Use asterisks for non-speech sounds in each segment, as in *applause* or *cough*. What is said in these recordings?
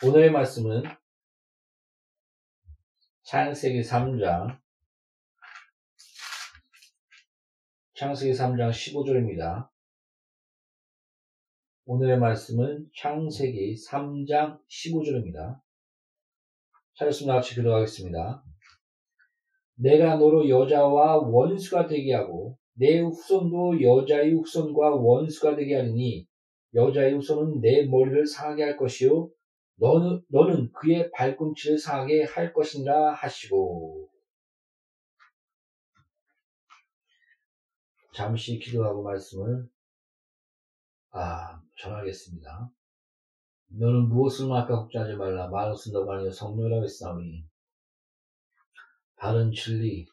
오늘의 말씀은 창세기 3장 창세기 3장 15절입니다. 오늘의 말씀은 창세기 3장 15절입니다. 찾았으면 같이 기도하겠습니다. 내가 너로 여자와 원수가 되게 하고 내 후손도 여자의 후손과 원수가 되게 하리니 여자의 후손은 내 머리를 상하게 할 것이요 너는, 너는 그의 발꿈치를 상하게 할 것이라 하시고. 잠시 기도하고 말씀을 아 전하겠습니다. 너는 무엇을 말까 걱정하지 말라. 말을 쓴다고 하니 성령이라고 했사오니. 바른 진리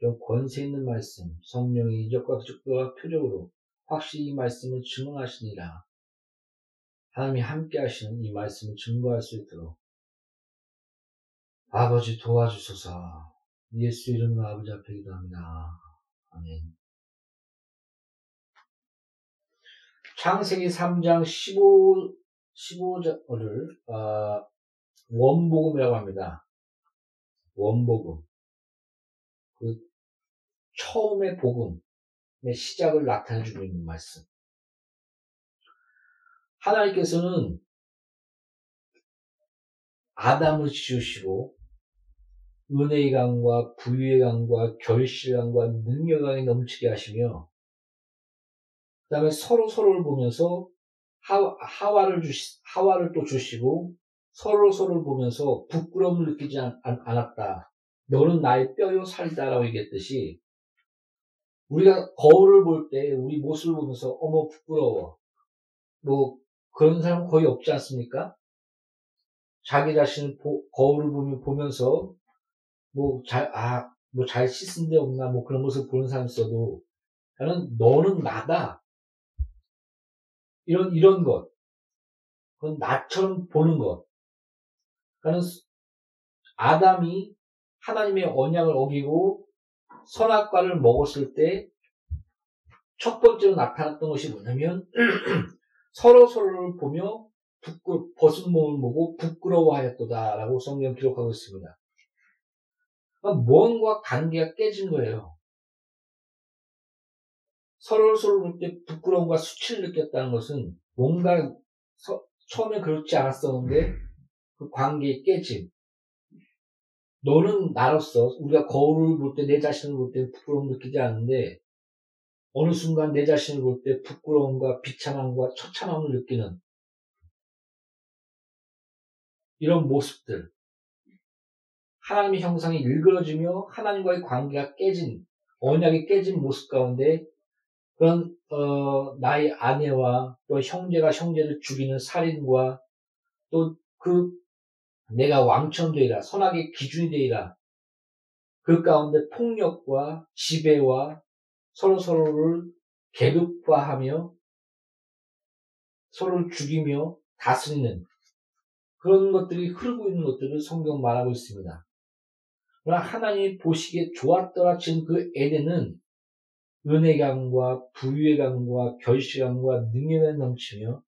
좀 권세 있는 말씀 성령의 이적과 기적과 표적으로 확실히 이 말씀을 증언하시니라 하나님이 함께 하시는 이 말씀을 증거할 수 있도록 아버지 도와주소서 예수 이름으로 아버지 앞에 기도합니다. 아멘. 창세기 3장 15, 15절을 어, 원복음이라고 합니다. 원복음. 그 처음의 복음의 시작을 나타내주고 있는 말씀. 하나님께서는 아담을 지으시고 은혜의 강과 부유의 강과 결실의 강과 능력의 강이 넘치게 하시며 그 다음에 서로 서로를 보면서 하, 하와를 주시, 하와를 또 주시고 서로 서로를 보면서 부끄러움을 느끼지 않, 않았다. 너는 나의 뼈요 살이다라고 얘기했듯이 우리가 거울을 볼 때 우리 모습을 보면서 어머 부끄러워. 뭐 그런 사람 거의 없지 않습니까? 자기 자신을 보, 거울을 보면, 보면서, 뭐, 잘, 아, 뭐, 잘 씻은 데 없나, 뭐, 그런 모습을 보는 사람 있어도, 나는, 너는 나다. 이런, 이런 것. 그건 나처럼 보는 것. 그러니까 아담이 하나님의 언약을 어기고 선악과를 먹었을 때 첫 번째로 나타났던 것이 뭐냐면 *clears throat* 서로 서로를 보며 부끄, 벗은 몸을 보고 부끄러워하였도다라고 성경 기록하고 있습니다. 그러니까 뭔가 관계가 깨진 거예요. 서로 서로 볼 때 부끄러움과 수치를 느꼈다는 것은 뭔가 서, 처음에 그렇지 않았었는데 그 관계의 깨짐. 너는 나로서 우리가 거울을 볼 때 내 자신을 볼 때 부끄러움 느끼지 않는데 어느 순간 내 자신을 볼 때 부끄러움과 비참함과 처참함을 느끼는 이런 모습들. 하나님의 형상이 일그러지며 하나님과의 관계가 깨진, 언약이 깨진 모습 가운데 그런, 어, 나의 아내와 또 형제가 형제를 죽이는 살인과 또 그 내가 왕천 되리라, 선악의 기준이 되리라. 그 가운데 폭력과 지배와 서로 서로를 계급화하며 서로를 죽이며 다스리는 그런 것들이 흐르고 있는 것들을 성경 말하고 있습니다. 그러나 하나님이 보시기에 좋았더라 지금 그 에덴은 은혜 강과 부유의 강과 결실 강과 능력에 넘치며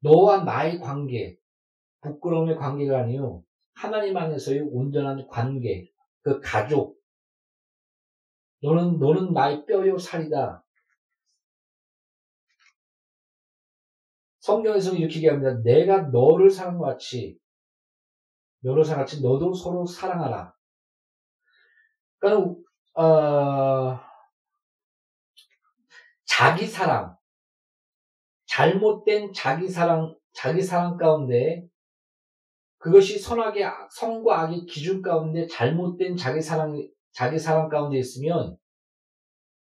너와 나의 관계, 부끄러움의 관계가 아니요 하나님 안에서의 온전한 관계, 그 가족, 너는, 너는 나의 뼈요 살이다. 성경에서는 이렇게 얘기합니다. 내가 너를 사랑한 것 같이, 너를 사랑한 같이 너도 서로 사랑하라. 그러니까, 어, 자기 사랑, 잘못된 자기 사랑, 자기 사랑 가운데 그것이 선악의 성과 악의 기준 가운데 잘못된 자기 사랑 자기 사랑 가운데 있으면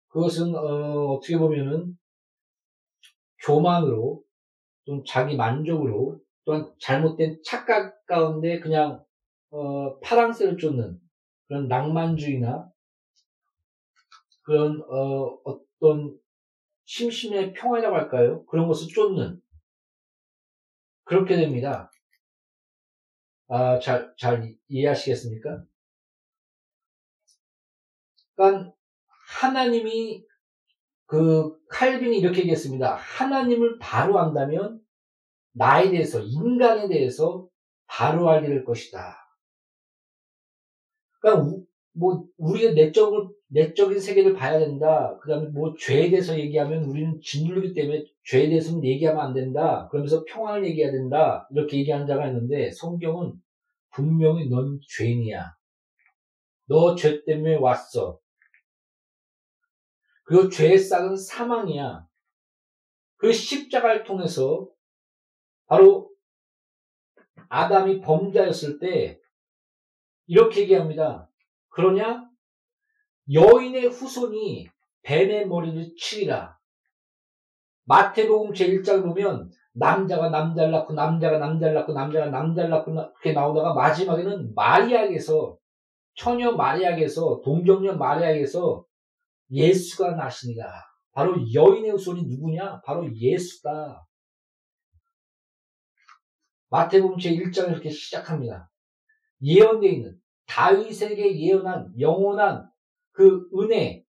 그것은 어, 떻게 보면은 교만으로 좀 자기 만족으로 또한 잘못된 착각 가운데 그냥 어, 파랑새를 쫓는 그런 낭만주의나 그런 어, 어떤 심심의 평화라고 할까요? 그런 것을 쫓는 그렇게 됩니다. 아, 잘, 잘 이해하시겠습니까? 그러니까 하나님이 그 칼빈이 이렇게 얘기했습니다. 하나님을 바로 안다면 나에 대해서, 인간에 대해서 바로 알게 될 것이다. 그러니까, 뭐, 우리의 내적을, 내적인 세계를 봐야 된다. 그 다음에 뭐, 죄에 대해서 얘기하면 우리는 진리이기 때문에 죄에 대해서는 얘기하면 안 된다. 그러면서 평안을 얘기해야 된다. 이렇게 얘기하는 자가 있는데, 성경은 분명히 넌 죄인이야. 너 죄 때문에 왔어. 그리고 죄의 싹은 사망이야. 그 십자가를 통해서 바로 아담이 범죄였을 때 이렇게 얘기합니다. 그러냐? 여인의 후손이 뱀의 머리를 치리라. 마태복음 제1장 보면 남자가 남자를 낳고 남자가 남자를 낳고 남자가 남자를 낳고 그렇게 나오다가 마지막에는 마리아에게서 처녀 마리아에게서 동정녀 마리아에게서 예수가 나시니라. 바로 여인의 후손이 누구냐? 바로 예수다. 마태복음 제1장을 이렇게 시작합니다. 예언되어 있는 다윗에게 예언한 영원한 그 은혜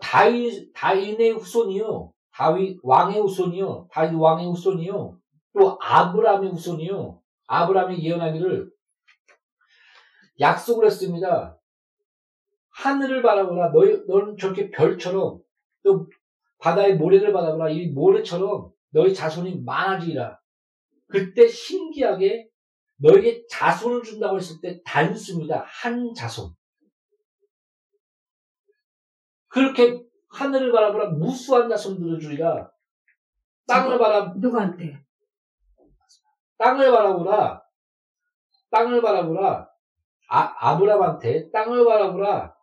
다윗 다윗의 후손이요. 다윗 왕의 후손이요. 다윗 왕의 후손이요. 또 아브라함의 후손이요. 아브라함의 예언하기를 약속을 했습니다. 하늘을 바라보라. 너희, 너는 저렇게 별처럼 또 바다의 모래를 바라보라. 이 모래처럼 너희 자손이 많아지리라. 그때 신기하게 너에게 자손을 준다고 했을 때 단수입니다. 한 자손. 그렇게 하늘을 바라보라 무수한 자손들을 주리라. 땅을 바라 누구한테? 땅을 바라보라. 땅을 바라보라. 아, 아브라함한테 땅을 바라보라.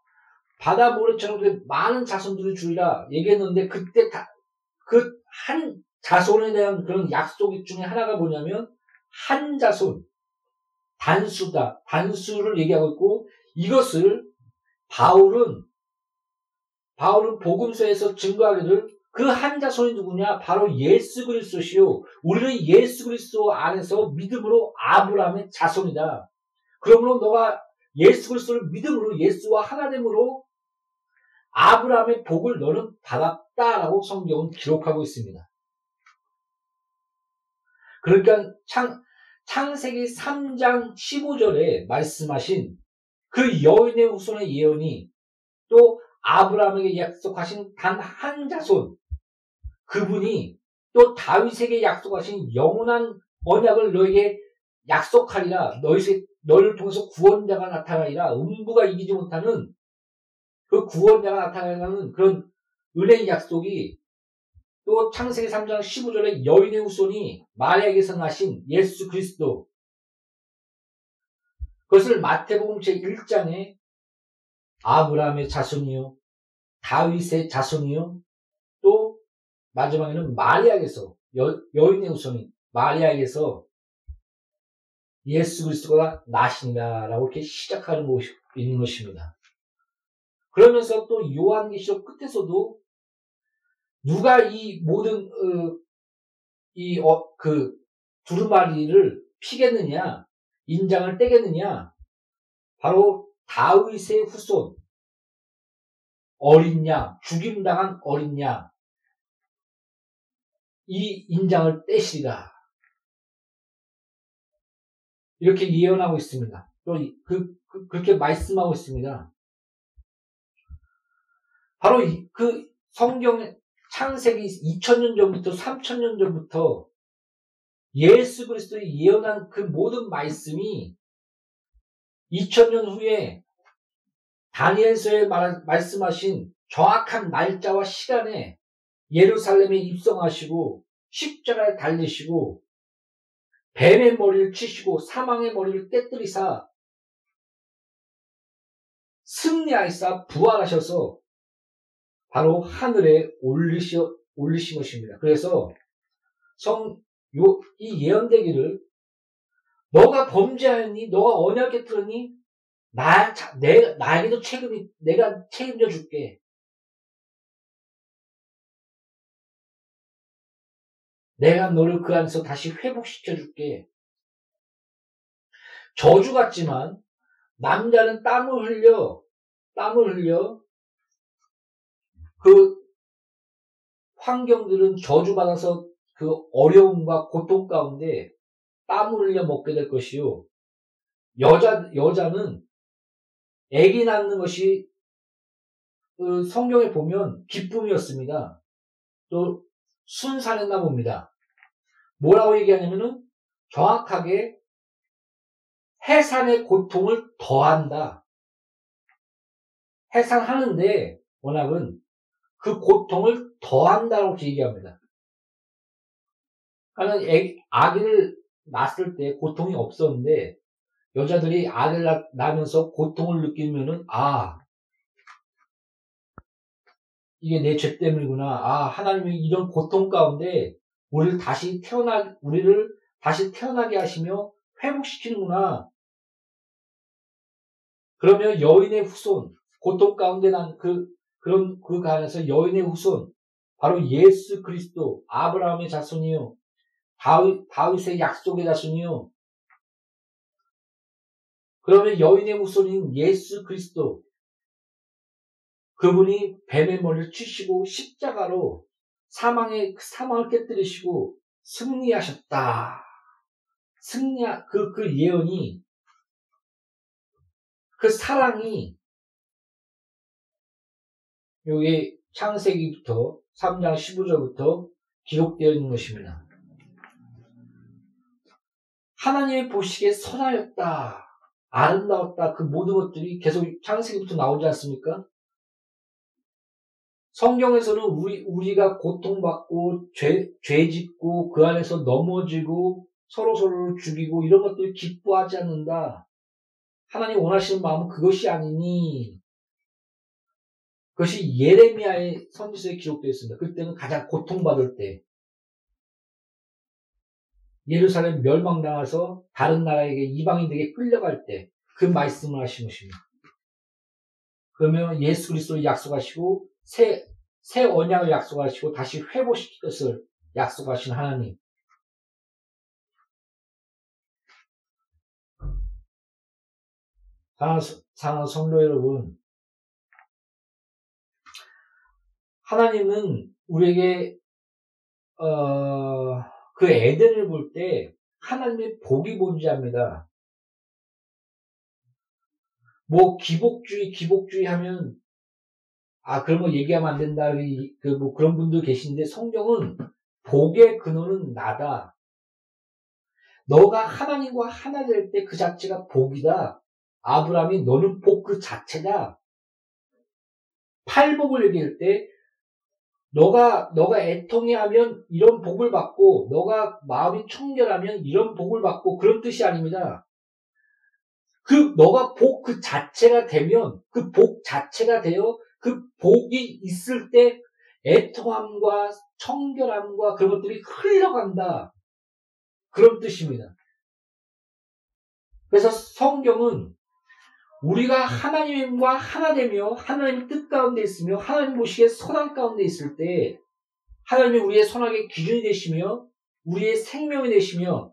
바다 모래처럼 그 많은 자손들을 주리라 얘기했는데 그때 그 한 자손에 대한 그런 약속 중에 하나가 뭐냐면 한 자손 단수다 단수를 얘기하고 있고 이것을 바울은 바울은 복음서에서 증거하기를 그 한 자손이 누구냐? 바로 예수 그리스도시요. 우리는 예수 그리스도 안에서 믿음으로 아브라함의 자손이다. 그러므로 너가 예수 그리스도를 믿음으로 예수와 하나됨으로 아브라함의 복을 너는 받았다라고 성경은 기록하고 있습니다. 그러니까 창, 창세기 3장 15절에 말씀하신 그 여인의 후손의 예언이 또 아브라함에게 약속하신 단 한 자손 그분이 또 다윗에게 약속하신 영원한 언약을 너에게 약속하리라 너희 너를 통해서 구원자가 나타나리라 음부가 이기지 못하는 그 구원자가 나타나는 그런 은혜의 약속이 또 창세기 3장 15절에 여인의 후손이 마리아에게서 나신 예수 그리스도 그것을 마태복음 제1장에 아브라함의 자손이요 다윗의 자손이요 또 마지막에는 마리아에게서 여, 여인의 후손인 마리아에게서 예수 그리스도가 나신다라고 이렇게 시작하는 것입니다. 그러면서 또 요한계시록 끝에서도 누가 이 모든 어, 이그 어, 두루마리를 피겠느냐 인장을 떼겠느냐 바로 다윗의 후손 어린 양 죽임당한 어린 양 이 인장을 떼시리라 이렇게 예언하고 있습니다. 또 그, 그, 그렇게 말씀하고 있습니다. 바로 그 성경 창세기 2000년 전부터 3000년 전부터 예수 그리스도의 예언한 그 모든 말씀이 2000년 후에 다니엘서에 말, 말씀하신 정확한 날짜와 시간에 예루살렘에 입성하시고 십자가에 달리시고 뱀의 머리를 치시고 사망의 머리를 떼뜨리사 승리하시사 부활하셔서 바로 하늘에 올리시, 올리신 것입니다. 그래서 성, 요, 이 예언되기를 너가 범죄하였니? 너가 언약에 들었니? 나, 내, 나에게도 책임이, 내가 책임져 줄게. 내가 너를 그 안에서 다시 회복시켜 줄게. 저주 같지만, 남자는 땀을 흘려, 땀을 흘려, 그 환경들은 저주받아서 그 어려움과 고통 가운데 땀을 흘려 먹게 될 것이요. 여자, 여자는 애기 낳는 것이 그 성경에 보면 기쁨이었습니다. 또 순산했나 봅니다. 뭐라고 얘기하냐면은 정확하게 해산의 고통을 더한다. 해산하는데 워낙은 그 고통을 더한다고 얘기합니다. 그러니까 아기를 낳았을 때 고통이 없었는데 여자들이 아기를 낳으면서 고통을 느끼면은 아 이게 내 죄 때문이구나. 아 하나님이 이런 고통 가운데 우리를 다시 태어나 우리를 다시 태어나게 하시며 회복시키는구나. 그러면 여인의 후손 고통 가운데 난 그 그런 그 가운데서 여인의 후손 바로 예수 그리스도 아브라함의 자손이요 다윗, 다윗의 약속의 자손이요. 그러면 여인의 후손인 예수 그리스도 그분이 뱀의 머리를 치시고 십자가로 사망의 사망을 깨뜨리시고 승리하셨다. 승리 그그 그 예언이 그 사랑이 여기 창세기부터 3장 15절부터 기록되어 있는 것입니다. 하나님의 보시기에 선하였다. 아름다웠다. 그 모든 것들이 계속 창세기부터 나오지 않습니까? 성경에서는 우리, 우리가 고통받고 죄, 죄 짓고 그 안에서 넘어지고 서로서로를 죽이고 이런 것들을 기뻐하지 않는다. 하나님 원하시는 마음은 그것이 아니니 그것이 예레미야의 선지서에 기록되어 있습니다. 그때는 가장 고통받을 때 예루살렘 멸망당해서 다른 나라에게 이방인에게 끌려갈 때 그 말씀을 하신 것입니다. 그러면 예수 그리스도를 약속하시고 새, 새 언약을 약속하시고 다시 회복시킬 것을 약속하신 하나님. 사랑하는 성도 여러분, 하나님은 우리에게 어, 그 에덴을 볼 때 하나님의 복이 뭔지 압니다. 뭐 기복주의 기복주의 하면 아 그런 거 얘기하면 안 된다 그 뭐 그런 분들 계신데 성경은 복의 근원은 나다. 너가 하나님과 하나 될 때 그 자체가 복이다. 아브라함이 너는 복 그 자체다. 팔복을 얘기할 때 너가 너가 애통해하면 이런 복을 받고 너가 마음이 청결하면 이런 복을 받고 그런 뜻이 아닙니다. 그 너가 복 그 자체가 되면 그 복 자체가 되어 그 복이 있을 때 애통함과 청결함과 그런 것들이 흘러간다. 그런 뜻입니다. 그래서 성경은 우리가 하나님과 하나 되며 하나님 뜻 가운데 있으며 하나님 보시기에 선한 가운데 있을 때 하나님이 우리의 선악의 기준이 되시며 우리의 생명이 되시며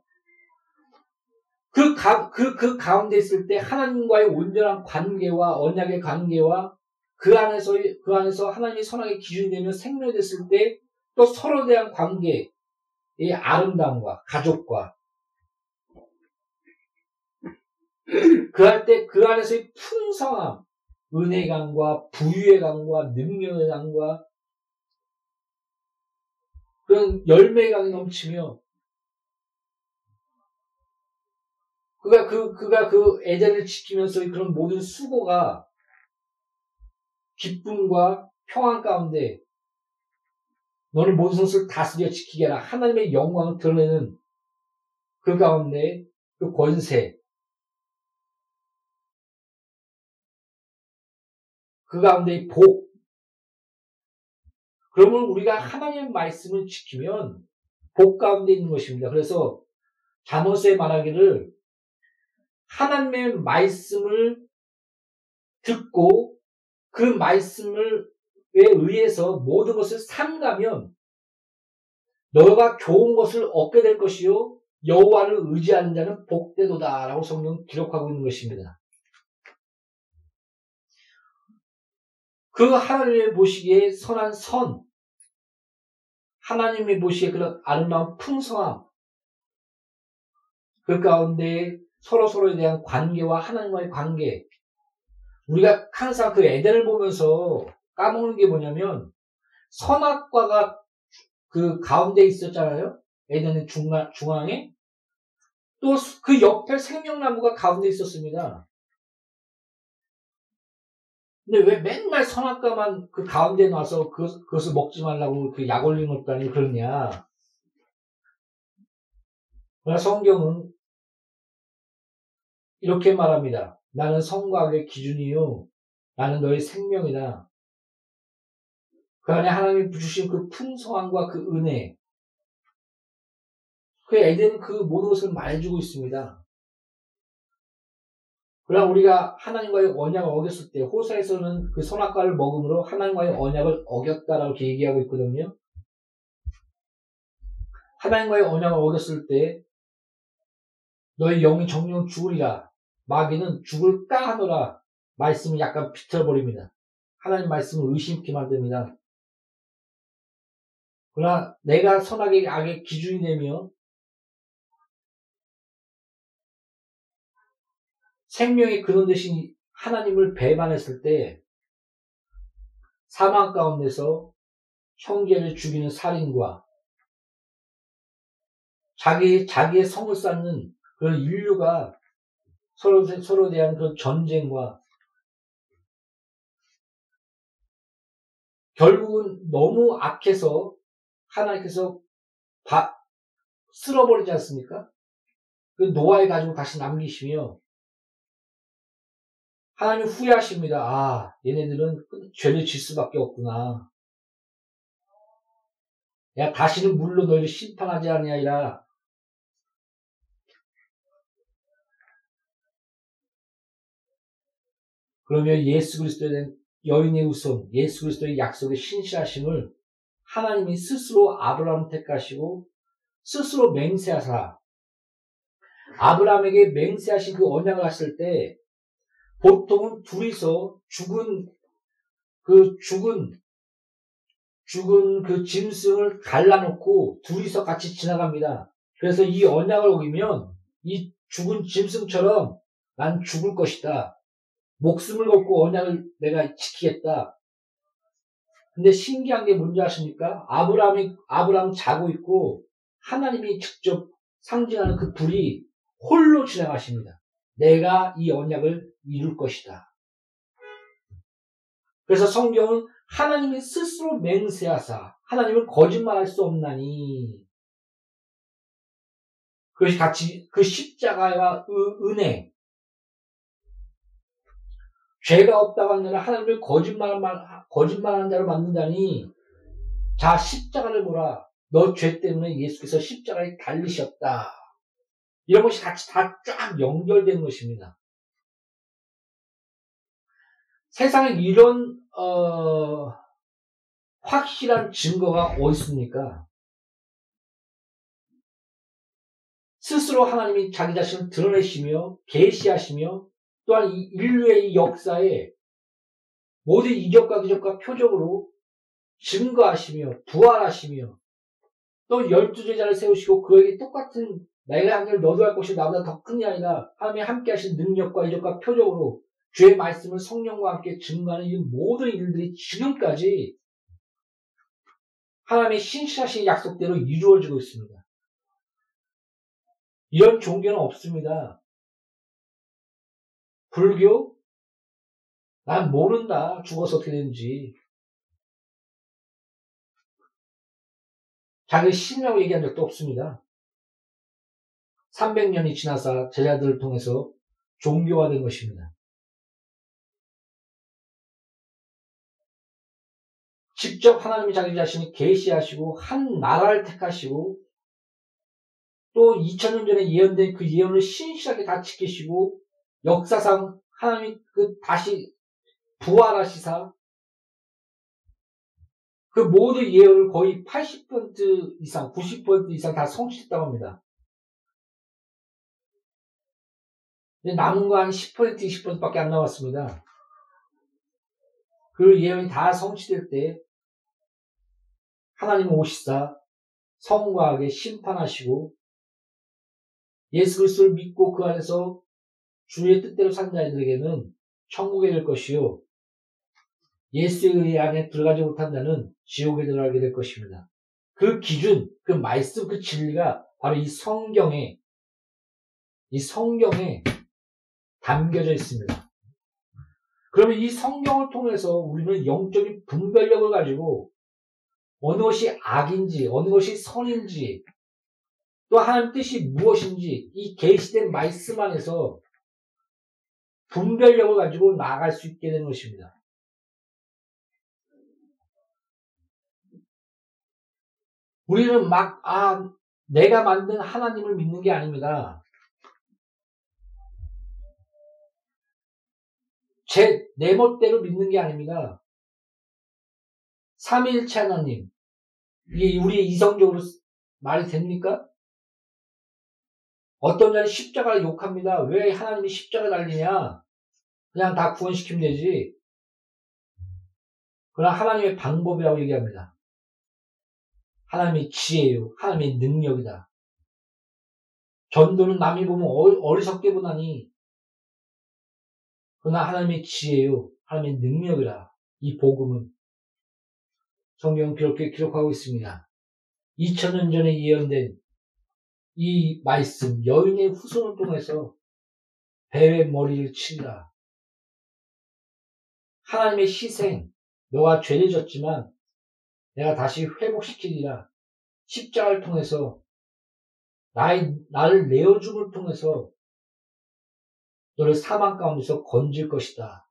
그, 가, 그, 그 가운데 있을 때 하나님과의 온전한 관계와 언약의 관계와 그 안에서, 그 안에서 하나님의 선악의 기준이 되며 생명이 됐을 때 또 서로 대한 관계의 아름다움과 가족과 *clears throat* 그 할 때 그 안에서의 풍성함, 은혜 강과 부유의 강과 능력의 강과 그런 열매의 강이 넘치며 그가 그 그가 그 에덴을 지키면서 그런 모든 수고가 기쁨과 평안 가운데 너는 모든 것을 다스려 지키게 하라. 하나님의 영광을 드러내는 그 가운데 그 권세, 그 가운데 복. 그러면 우리가 하나님의 말씀을 지키면 복 가운데 있는 것입니다. 그래서 자모스에 말하기를 하나님의 말씀을 듣고 그 말씀을 에 의해서 모든 것을 삼가면 너가 좋은 것을 얻게 될 것이요 여호와를 의지하는 자는 복되도다라고 성경 기록하고 있는 것입니다. 그 하나님의 보시기에 선한 선, 하나님이 보시기에 그런 아름다운 풍성함, 그 가운데 서로 서로에 대한 관계와 하나님과의 관계. 우리가 항상 그 에덴을 보면서 까먹는 게 뭐냐면 선악과가 그 가운데 있었잖아요. 에덴의 중앙, 중앙에. 또 그 옆에 생명나무가 가운데 있었습니다. 근데 왜 맨날 선악과만 그 가운데 놔서 그, 그것을 먹지 말라고 그 약 올린 것도 아니고 그러냐. 성경은 이렇게 말합니다. 나는 성과학의 기준이요. 나는 너의 생명이다. 그 안에 하나님이 주신 그 풍성함과 그 은혜. 그 에덴 그 모든 것을 말해주고 있습니다. 그러나 우리가 하나님과의 언약을 어겼을 때 호사에서는 그 선악과를 먹음으로 하나님과의 언약을 어겼다라고 얘기하고 있거든요. 하나님과의 언약을 어겼을 때 너희 영이 정령 죽으리라. 마귀는 죽을까 하노라. 말씀을 약간 비틀어버립니다. 하나님 말씀을 의심케 만듭니다. 그러나 내가 선악의 악의 기준이 되며 생명의 근원 대신 하나님을 배반했을 때 사망 가운데서 형제를 죽이는 살인과 자기, 자기의 성을 쌓는 그런 인류가 서로, 서로 대한 그 전쟁과 결국은 너무 악해서 하나님께서 바, 쓸어버리지 않습니까? 그 노아에 가지고 다시 남기시며 하나님 후회하십니다. 아, 얘네들은 죄를 질 수밖에 없구나. 야, 다시는 물로 너희를 심판하지 아니하리라. 그러면 예수 그리스도에 대한 여인의 우선, 예수 그리스도의 약속의 신실하심을 하나님이 스스로 아브라함 택하시고 스스로 맹세하사 아브라함에게 맹세하신 그 언약을 하실 때 보통은 둘이서 죽은 그 죽은 죽은 그 짐승을 갈라놓고 둘이서 같이 지나갑니다. 그래서 이 언약을 어기면 이 죽은 짐승처럼 난 죽을 것이다. 목숨을 걸고 언약을 내가 지키겠다. 근데 신기한 게 뭔지 아십니까? 아브라함이, 아브라함 자고 있고 하나님이 직접 상징하는 그 불이 홀로 지나가십니다. 내가 이 언약을 이룰 것이다. 그래서 성경은 하나님이 스스로 맹세하사 하나님을 거짓말할 수 없나니 그것이 같이 그 십자가와 은혜 죄가 없다고 하는 하나님을 거짓말, 거짓말하는 자로 만든다니 자 십자가를 보라 너 죄 때문에 예수께서 십자가에 달리셨다 이런 것이 같이 다 쫙 연결되는 것입니다. 세상에 이런 어, 확실한 증거가 어디 있습니까? 스스로 하나님이 자기 자신을 드러내시며 계시하시며 또한 인류의 역사에 모든 이적과 기적과 표적으로 증거하시며 부활하시며 또 열두 제자를 세우시고 그에게 똑같은 내가 한일 너도 할 것이 나보다 더 큰 게 아니라 하나님이 함께 하신 능력과 이적과 표적으로 주의 말씀을 성령과 함께 증거하는 이 모든 일들이 지금까지 하나님의 신실하신 약속대로 이루어지고 있습니다. 이런 종교는 없습니다. 불교? 난 모른다. 죽어서 어떻게 되는지. 자기 신이라고 얘기한 적도 없습니다. 300년이 지나서 제자들을 통해서 종교화된 것입니다. 직접 하나님이 자기 자신이 계시하시고 한 나라를 택하시고 또 2000년 전에 예언된 그 예언을 신실하게 다 지키시고 역사상 하나님이 그 다시 부활하시사 그 모든 예언을 거의 80% 이상, 90% 이상 다 성취했다고 합니다. 남은 거 한 10%, 20%밖에 안 남았습니다. 그 예언이 다 성취될 때 하나님은 오시사 성과하게 심판하시고 예수 그리스도를 믿고 그 안에서 주의 뜻대로 산 자들에게는 천국에 될 것이요. 예수의 의 안에 들어가지 못한 자는 지옥에 들어가게 될 것입니다. 그 기준, 그 말씀, 그 진리가 바로 이 성경에, 이 성경에 담겨져 있습니다. 그러면 이 성경을 통해서 우리는 영적인 분별력을 가지고 어느 것이 악인지, 어느 것이 선인지, 또 하나님 뜻이 무엇인지 이 계시된 말씀 안에서 분별력을 가지고 나아갈 수 있게 되는 것입니다. 우리는 막, 아, 내가 만든 하나님을 믿는 게 아닙니다. 제, 내 멋대로 믿는 게 아닙니다. 삼일체 하나님. 이게 우리 이성적으로 말이 됩니까? 어떤 자는 십자가를 욕합니다. 왜 하나님이 십자가 달리냐? 그냥 다 구원시키면 되지. 그러나 하나님의 방법이라고 얘기합니다. 하나님의 지혜요. 하나님의 능력이다. 전도는 남이 보면 어리석게 보다니. 그러나 하나님의 지혜요. 하나님의 능력이라. 이 복음은 성경 그렇게 기록하고 있습니다. 2000년 전에 예언된 이 말씀, 여인의 후손을 통해서 배의 머리를 친다. 하나님의 희생, 너가 죄를 졌지만 내가 다시 회복시키리라. 십자가를 통해서 나의, 나를 내어줌을 통해서 너를 사망 가운데서 건질 것이다.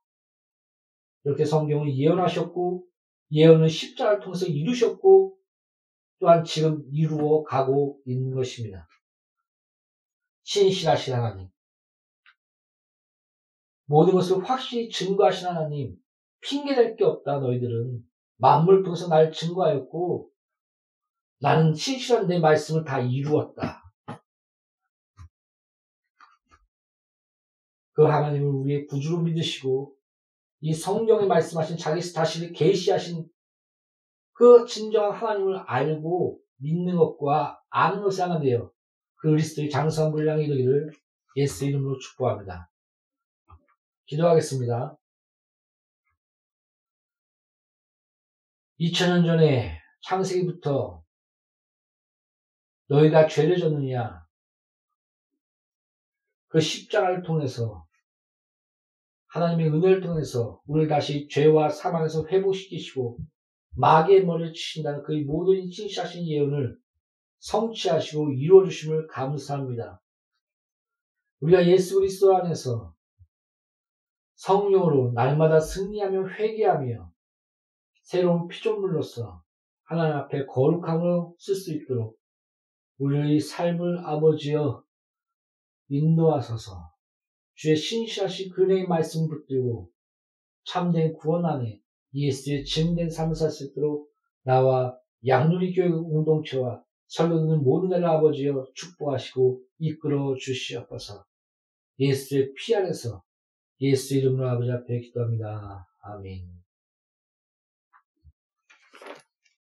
이렇게 성경은 예언하셨고 예언은 십자가를 통해서 이루셨고 또한 지금 이루어 가고 있는 것입니다. 신실하신 하나님. 모든 것을 확실히 증거하신 하나님. 핑계댈 게 없다, 너희들은. 만물 통해서 날 증거하였고, 나는 신실한 내 말씀을 다 이루었다. 그 하나님을 우리의 구주로 믿으시고, 이 성경에 말씀하신 자기 자신을 계시하신 그 진정한 하나님을 알고 믿는 것과 아는 것을 하나 되어 그리스도의 장성한 분량이 되기를 예수 이름으로 축복합니다. 기도하겠습니다. 2000년 전에 창세기부터 너희가 죄를 졌느냐? 그 십자가를 통해서 하나님의 은혜를 통해서 우리를 다시 죄와 사망에서 회복시키시고 마귀의 머리를 치신다는 그 모든 신실하신 예언을 성취하시고 이루어 주심을 감사합니다. 우리가 예수 그리스도 안에서 성령으로 날마다 승리하며 회개하며 새로운 피조물로서 하나님 앞에 거룩함으로 쓸수 있도록 우리의 삶을 아버지여 인도하소서 주의 신실하신 그네의 말씀 붙들고 참된 구원 안에 예수의 증된 삶을 살수 있도록 나와 양누리 교회 공동체와 설교는 모든 나를 아버지여 축복하시고 이끌어 주시옵소서. 예수의 피 안에서 예수 이름으로 아버지 앞에 기도합니다. 아멘.